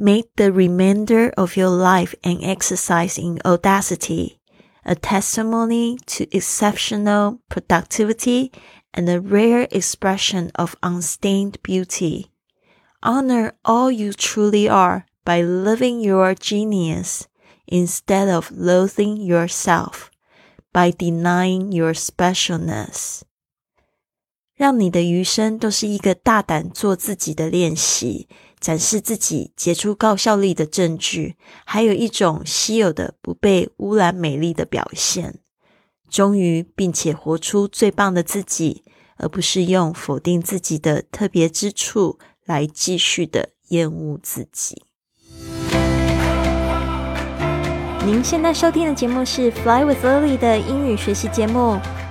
Make the remainder of your life an exercise in audacity, a testimony to exceptional productivity and a rare expression of unstained beauty. Honor all you truly are by living your genius instead of loathing yourself by denying your specialness. 让你的余生都是一个大胆做自己的练习， 展示自己杰出高效力的证据，还有一种稀有的不被污染美丽的表现。忠于并且活出最棒的自己，而不是用否定自己的特别之处来继续的厌恶自己。您现在收听的节目是《Fly with Lily》的英语学习节目，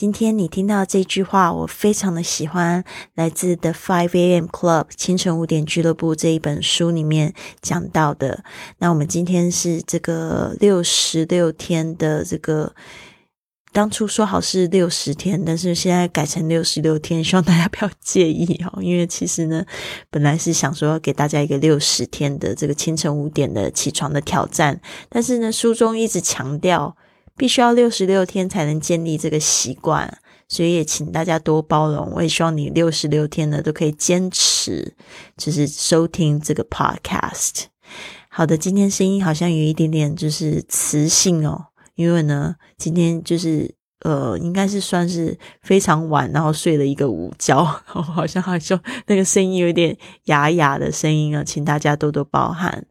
今天你听到这句话，我非常的喜欢，来自《The Five A.M. Club》清晨五点俱乐部这一本书里面讲到的。那我们今天是这个六十六天的这个，当初说好是六十天，但是现在改成六十六天，希望大家不要介意哦。因为其实呢，本来是想说给大家一个六十天的这个清晨五点的起床的挑战，但是呢，书中一直强调。必须要六十六天才能建立这个习惯，所以也请大家多包容。我也希望你六十六天呢都可以坚持，就是收听这个 podcast。好的，今天声音好像有一点点就是磁性哦，因为呢，今天就是呃，应该是算是非常晚，然后睡了一个午觉，好像好像那个声音有点哑哑的声音啊，请大家多多包涵。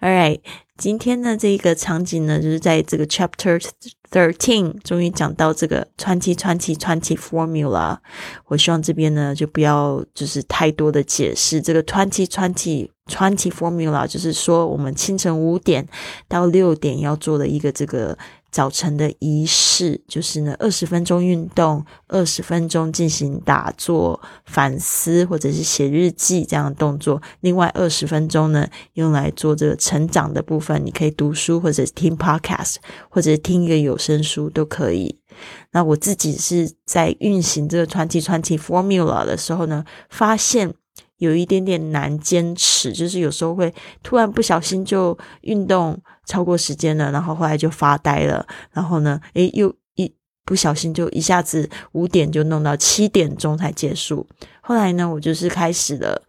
All right。今天的，这个场景呢，就是在这个 Chapter Thirteen，终于讲到这个 Twenty Twenty Twenty Formula。我希望这边呢，就不要就是太多的解释。这个 Twenty Twenty Twenty Formula，就是说我们清晨五点到六点要做的一个这个。早晨的仪式就是呢，二十分钟运动，二十分钟进行打坐、反思或者是写日记这样的动作。另外二十分钟呢，用来做这个成长的部分，你可以读书或者听 podcast，或者听一个有声书都可以。那我自己是在运行这个传奇传奇 formula 的时候呢，发现。有一点点难坚持，就是有时候会突然不小心就运动超过时间了，然后后来就发呆了，然后呢，诶，又一不小心就一下子五点就弄到七点钟才结束。后来呢，我就是开始了。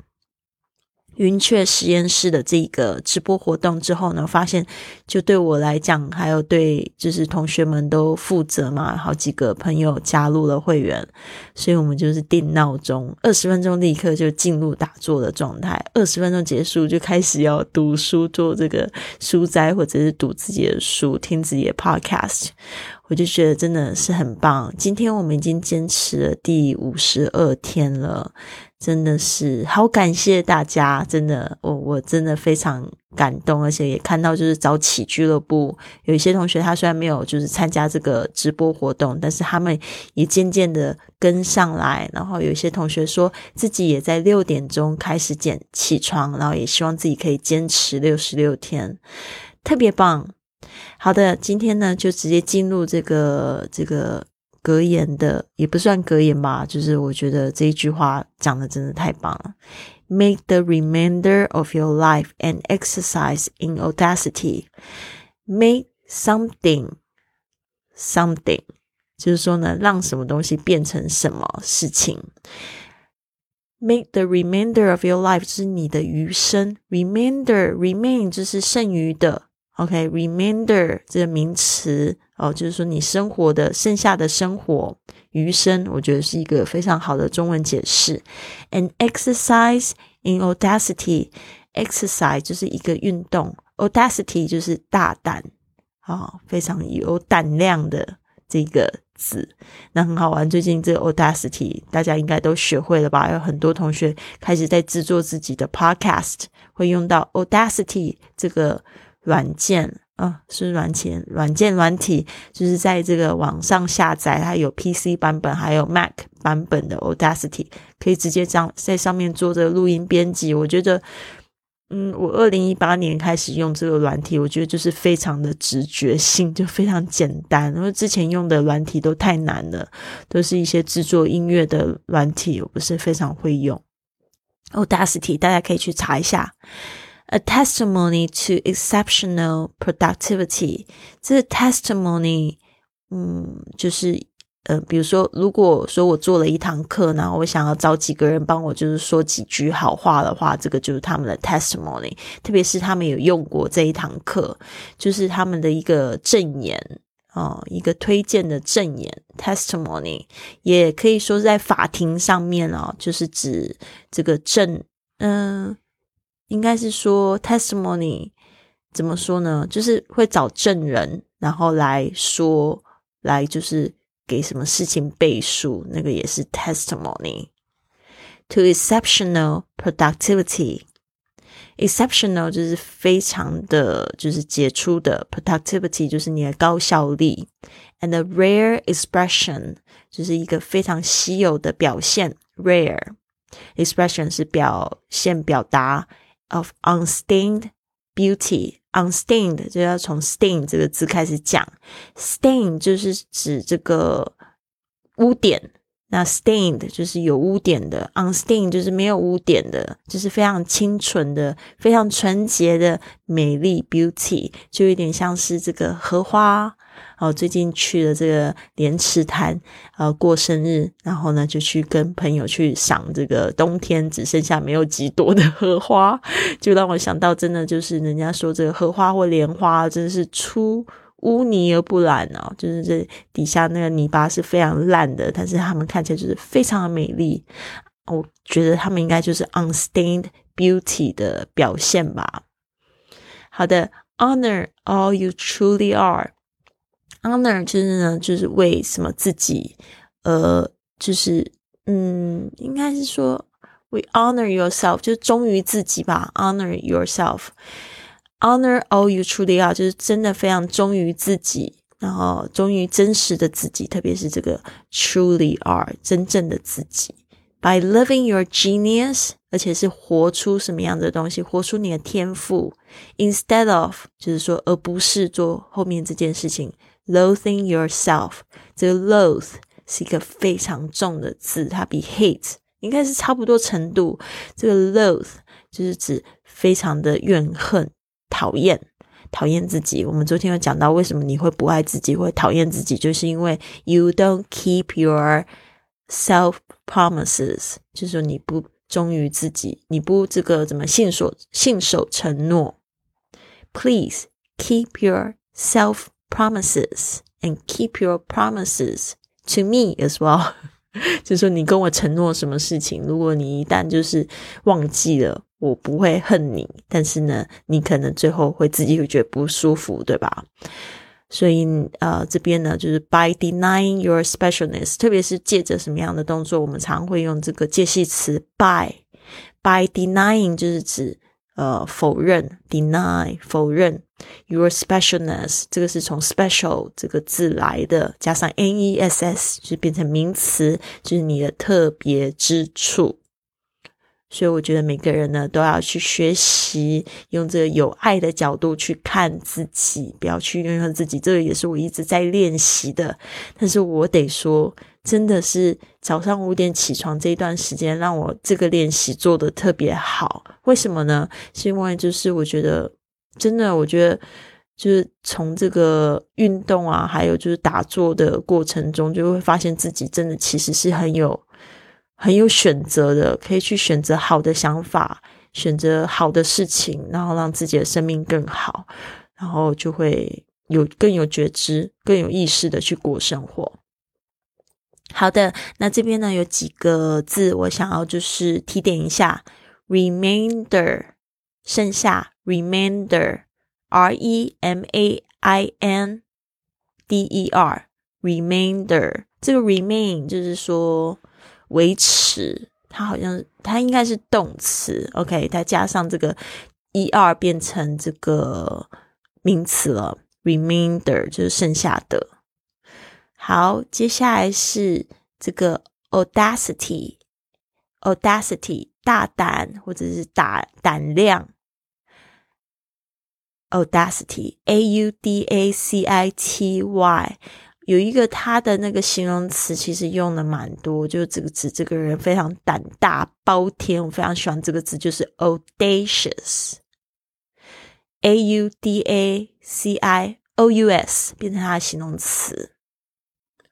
云雀实验室的这个直播活动之后呢，发现就对我来讲，还有对就是同学们都负责嘛，好几个朋友加入了会员，所以我们就是定闹钟，二十分钟立刻就进入打坐的状态，二十分钟结束就开始要读书，做这个书斋或者是读自己的书，听自己的 podcast，我就觉得真的是很棒。今天我们已经坚持了第五十二天了。真的是好感谢大家，真的，我我真的非常感动，而且也看到就是早起俱乐部有一些同学，他虽然没有就是参加这个直播活动，但是他们也渐渐的跟上来，然后有一些同学说自己也在六点钟开始捡起床，然后也希望自己可以坚持六十六天，特别棒。好的，今天呢就直接进入这个这个。格言的也不算格言吧，就是我觉得这一句话讲的真的太棒了。Make the remainder of your life an exercise in audacity. Make something something，就是说呢，让什么东西变成什么事情。Make the remainder of your life 就是你的余生。Remainder remain 就是剩余的。OK，remainder 这个名词哦，就是说你生活的剩下的生活余生，我觉得是一个非常好的中文解释。An exercise in audacity，exercise 就是一个运动，audacity 就是大胆啊，非常有胆量的这个字。那很好玩，最近这个 audacity 大家应该都学会了吧？有很多同学开始在制作自己的 podcast，会用到 audacity 这个。软件啊，是软件、软件、软体，就是在这个网上下载，它有 PC 版本，还有 Mac 版本的 Audacity，可以直接这样在上面做这个录音编辑。我觉得，嗯，我二零一八年开始用这个软体，我觉得就是非常的直觉性，就非常简单。因为之前用的软体都太难了，都是一些制作音乐的软体，我不是非常会用。Audacity，大家可以去查一下。A testimony to exceptional productivity，这个 testimony，嗯，就是呃，比如说，如果说我做了一堂课，然后我想要找几个人帮我，就是说几句好话的话，这个就是他们的 testimony。特别是他们有用过这一堂课，就是他们的一个证言哦，一个推荐的证言 testimony，也可以说在法庭上面哦，就是指这个证，嗯。应该是说 testimony 怎么说呢？就是会找证人，然后来说，来就是给什么事情背书，那个也是 testimony。To exceptional productivity，exceptional 就是非常的就是杰出的，productivity 就是你的高效率，and a rare expression 就是一个非常稀有的表现，rare expression 是表现表达。Of unstained beauty, unstained 就要从 stain 这个字开始讲，stain 就是指这个污点，那 stained 就是有污点的，unstained 就是没有污点的，就是非常清纯的、非常纯洁的美丽 beauty，就有点像是这个荷花。哦，最近去了这个莲池潭，呃，过生日，然后呢，就去跟朋友去赏这个冬天只剩下没有几朵的荷花，就让我想到，真的就是人家说这个荷花或莲花，真的是出污泥而不染哦，就是这底下那个泥巴是非常烂的，但是它们看起来就是非常的美丽。我觉得他们应该就是 unstained beauty 的表现吧。好的，honor all you truly are。Honor 就是呢，就是为什么自己，呃，就是嗯，应该是说，we honor yourself，就是忠于自己吧。Honor yourself，honor all you truly are，就是真的非常忠于自己，然后忠于真实的自己，特别是这个 truly are，真正的自己。By living your genius，而且是活出什么样的东西，活出你的天赋。Instead of，就是说，而不是做后面这件事情。Loathing yourself，这个 loathe 是一个非常重的字，它比 hate 应该是差不多程度。这个 loathe 就是指非常的怨恨、讨厌、讨厌自己。我们昨天有讲到，为什么你会不爱自己，会讨厌自己，就是因为 you don't keep your self promises，就是说你不忠于自己，你不这个怎么信守信守承诺。Please keep your self Promises and keep your promises to me as well，就说你跟我承诺什么事情，如果你一旦就是忘记了，我不会恨你，但是呢，你可能最后会自己会觉得不舒服，对吧？所以呃，这边呢就是 by denying your specialness，特别是借着什么样的动作，我们常会用这个介系词 by，by denying 就是指。呃，否认，deny，否认，your specialness，这个是从 special 这个字来的，加上 n e s s 就变成名词，就是你的特别之处。所以我觉得每个人呢都要去学习，用这个有爱的角度去看自己，不要去怨恨自己。这个也是我一直在练习的。但是我得说，真的是早上五点起床这一段时间，让我这个练习做的特别好。为什么呢？是因为就是我觉得，真的，我觉得就是从这个运动啊，还有就是打坐的过程中，就会发现自己真的其实是很有。很有选择的，可以去选择好的想法，选择好的事情，然后让自己的生命更好，然后就会有更有觉知、更有意识的去过生活。好的，那这边呢有几个字我想要就是提点一下，remainder，剩下，remainder，r e m a i n d e r，remainder，这个 remain 就是说。维持，它好像它应该是动词，OK，它加上这个 er 变成这个名词了，remainder 就是剩下的。好，接下来是这个 audacity，audacity 大胆或者是大胆量，audacity，a u d a c i t y。有一个他的那个形容词，其实用的蛮多，就是这个字，这个人非常胆大包天，我非常喜欢这个字，就是 audacious，a u d a c i o u s 变成他的形容词。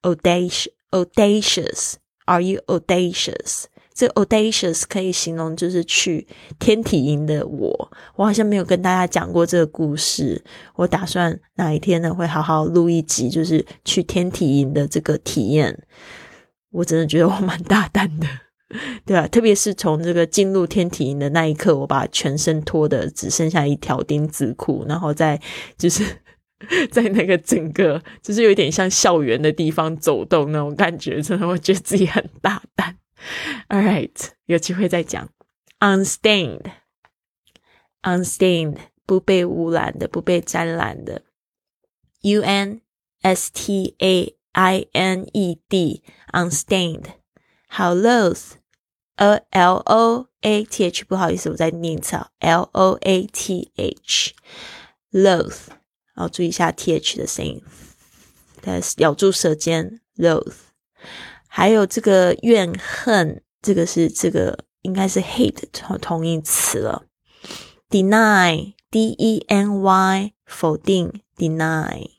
，audacious，audacious，are you audacious？这 audacious 可以形容就是去天体营的我，我好像没有跟大家讲过这个故事。我打算哪一天呢会好好录一集，就是去天体营的这个体验。我真的觉得我蛮大胆的，对啊，特别是从这个进入天体营的那一刻，我把全身脱的只剩下一条丁字裤，然后再就是在那个整个就是有一点像校园的地方走动那种感觉，真的我觉得自己很大胆。All right，有机会再讲。Unstained，unstained，不被污染的，不被沾染的。U N S T A I N E D，unstained。好，loath，A L O A T H，不好意思，我在念一次，L O A T H，loath。然后注意一下 T H 的声音，它咬住舌尖，loath。还有这个怨恨，这个是这个应该是 hate 同同义词了。deny，d e n y，否定，deny。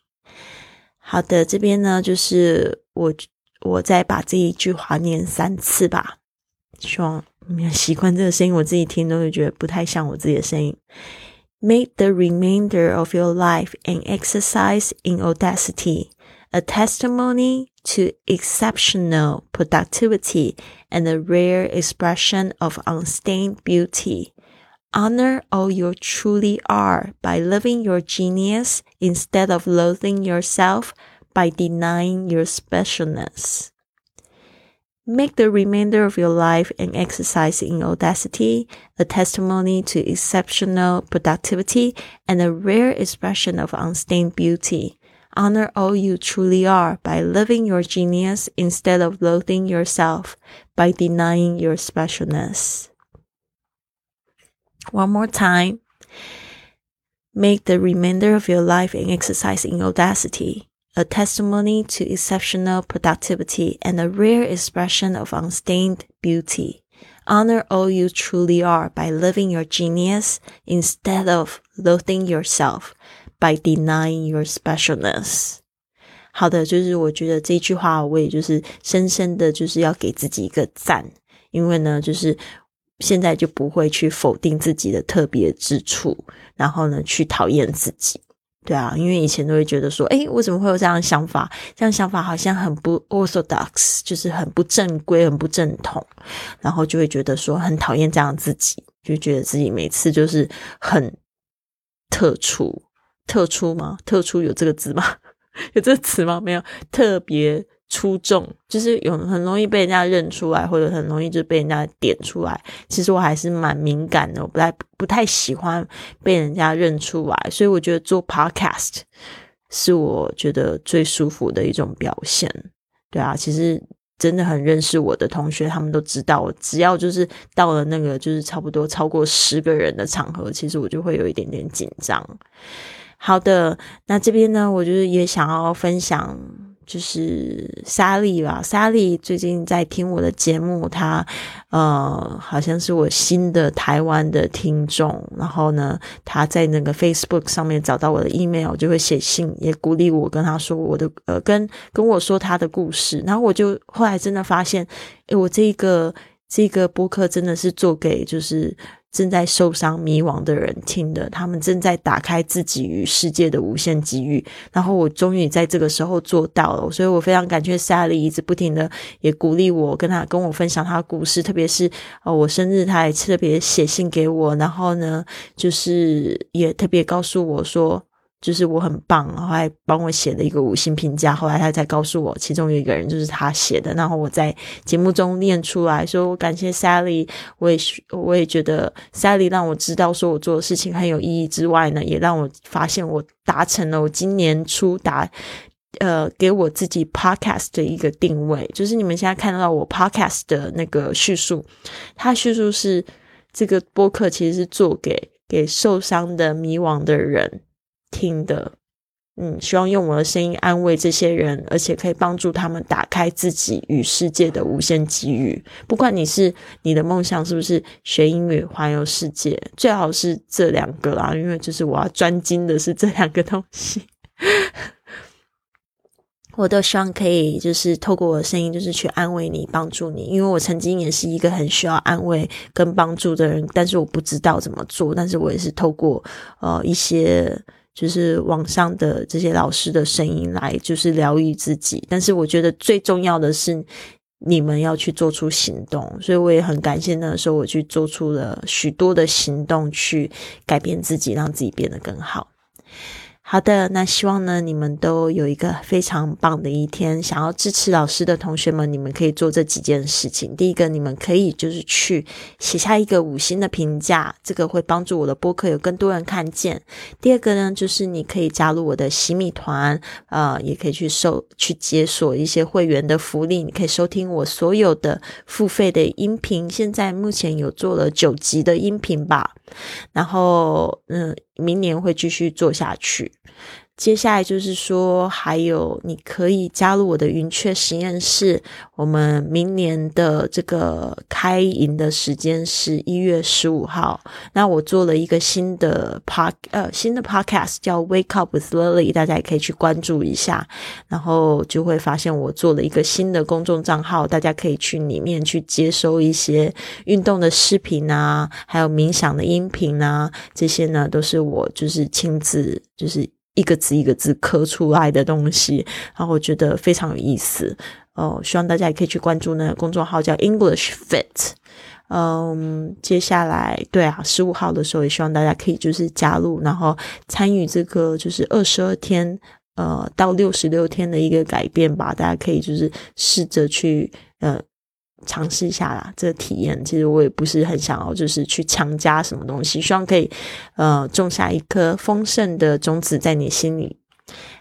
好的，这边呢就是我我再把这一句话念三次吧，希望你们习惯这个声音，我自己听都会觉得不太像我自己的声音。Make the remainder of your life an exercise in audacity, a testimony to exceptional productivity and a rare expression of unstained beauty. Honor all you truly are by living your genius instead of loathing yourself by denying your specialness. Make the remainder of your life an exercise in audacity, a testimony to exceptional productivity, and a rare expression of unstained beauty. Honor all you truly are by living your genius instead of loathing yourself by denying your specialness. One more time. Make the remainder of your life an exercise in audacity, a testimony to exceptional productivity and a rare expression of unstained beauty. Honor all you truly are by living your genius instead of loathing yourself By denying your specialness，好的，就是我觉得这句话，我也就是深深的就是要给自己一个赞，因为呢，就是现在就不会去否定自己的特别之处，然后呢，去讨厌自己， 对啊，因为以前都会觉得说，诶，我怎么会有这样的想法？这样想法好像很不 orthodox，就是很不正规、很不正统，然后就会觉得说很讨厌这样自己，就觉得自己每次就是很特殊。特出吗？特出有这个字吗？有这个词吗？没有，特别出众，就是有很容易被人家认出来，或者很容易就被人家点出来。其实我还是蛮敏感的，我不太不太喜欢被人家认出来，所以我觉得做 podcast 是我觉得最舒服的一种表现。对啊，其实真的很认识我的同学，他们都知道，只要就是到了那个就是差不多超过十个人的场合，其实我就会有一点点紧张。好的，那这边呢，我就是也想要分享，就是莎莉吧。莎莉最近在听我的节目，她呃好像是我新的台湾的听众。然后呢，她在那个 Facebook 上面找到我的 email，就会写信，也鼓励我跟她说我的呃跟跟我说她的故事。然后我就后来真的发现，诶，我这个这个播客真的是做给就是。正在受伤、迷惘的人听的，他们正在打开自己与世界的无限机遇。然后我终于在这个时候做到了，所以我非常感谢 Sally 一直不停的也鼓励我，跟他跟我分享他的故事。特别是呃我生日，他还特别写信给我，然后呢，就是也特别告诉我说，就是我很棒，然后还帮我写了一个五星评价。后来他才告诉我，其中有一个人就是他写的。然后我在节目中念出来说，我感谢 Sally，我也我也觉得 Sally 让我知道说我做的事情很有意义之外呢，也让我发现我达成了我今年初达呃给我自己 Podcast 的一个定位，就是你们现在看到我 Podcast 的那个叙述，它叙述是这个播客其实是做给给受伤的迷惘的人。听的，嗯，希望用我的声音安慰这些人，而且可以帮助他们打开自己与世界的无限机遇。不管你是你的梦想是不是学英语环游世界，最好是这两个啦，因为就是我要专精的是这两个东西。我都希望可以就是透过我的声音，就是去安慰你、帮助你，因为我曾经也是一个很需要安慰跟帮助的人，但是我不知道怎么做，但是我也是透过呃一些。就是网上的这些老师的声音来，就是疗愈自己。但是我觉得最重要的是，你们要去做出行动。所以我也很感谢那个时候我去做出了许多的行动，去改变自己，让自己变得更好。好的，那希望呢，你们都有一个非常棒的一天。想要支持老师的同学们，你们可以做这几件事情。第一个，你们可以就是去写下一个五星的评价，这个会帮助我的播客有更多人看见。第二个呢，就是你可以加入我的洗米团，呃，也可以去收去解锁一些会员的福利。你可以收听我所有的付费的音频，现在目前有做了九集的音频吧。然后，嗯。明年会继续做下去。接下来就是说，还有你可以加入我的云雀实验室。我们明年的这个开营的时间是一月十五号。那我做了一个新的 pod 呃新的 podcast 叫 Wake Up with Lily，大家也可以去关注一下。然后就会发现我做了一个新的公众账号，大家可以去里面去接收一些运动的视频啊，还有冥想的音频啊，这些呢都是我就是亲自就是。一个字一个字刻出来的东西，然后我觉得非常有意思哦。希望大家也可以去关注那个公众号叫 English Fit。嗯，接下来对啊，十五号的时候也希望大家可以就是加入，然后参与这个就是二十二天呃到六十六天的一个改变吧。大家可以就是试着去呃。尝试一下啦，这个体验其实我也不是很想要，就是去强加什么东西，希望可以呃种下一颗丰盛的种子在你心里。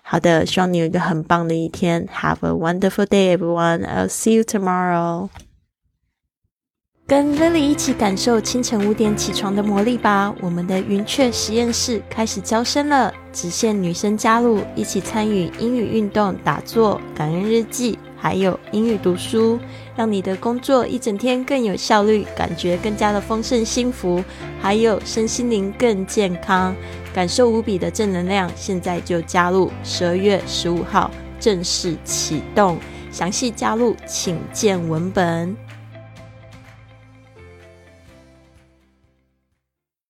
好的，希望你有一个很棒的一天。Have a wonderful day, everyone. I'll see you tomorrow. 跟 Lily 一起感受清晨五点起床的魔力吧！我们的云雀实验室开始招生了，只限女生加入，一起参与英语运动、打坐、感恩日记。还有英语读书，让你的工作一整天更有效率，感觉更加的丰盛幸福，还有身心灵更健康，感受无比的正能量。现在就加入，十二月十五号正式启动，详细加入请见文本。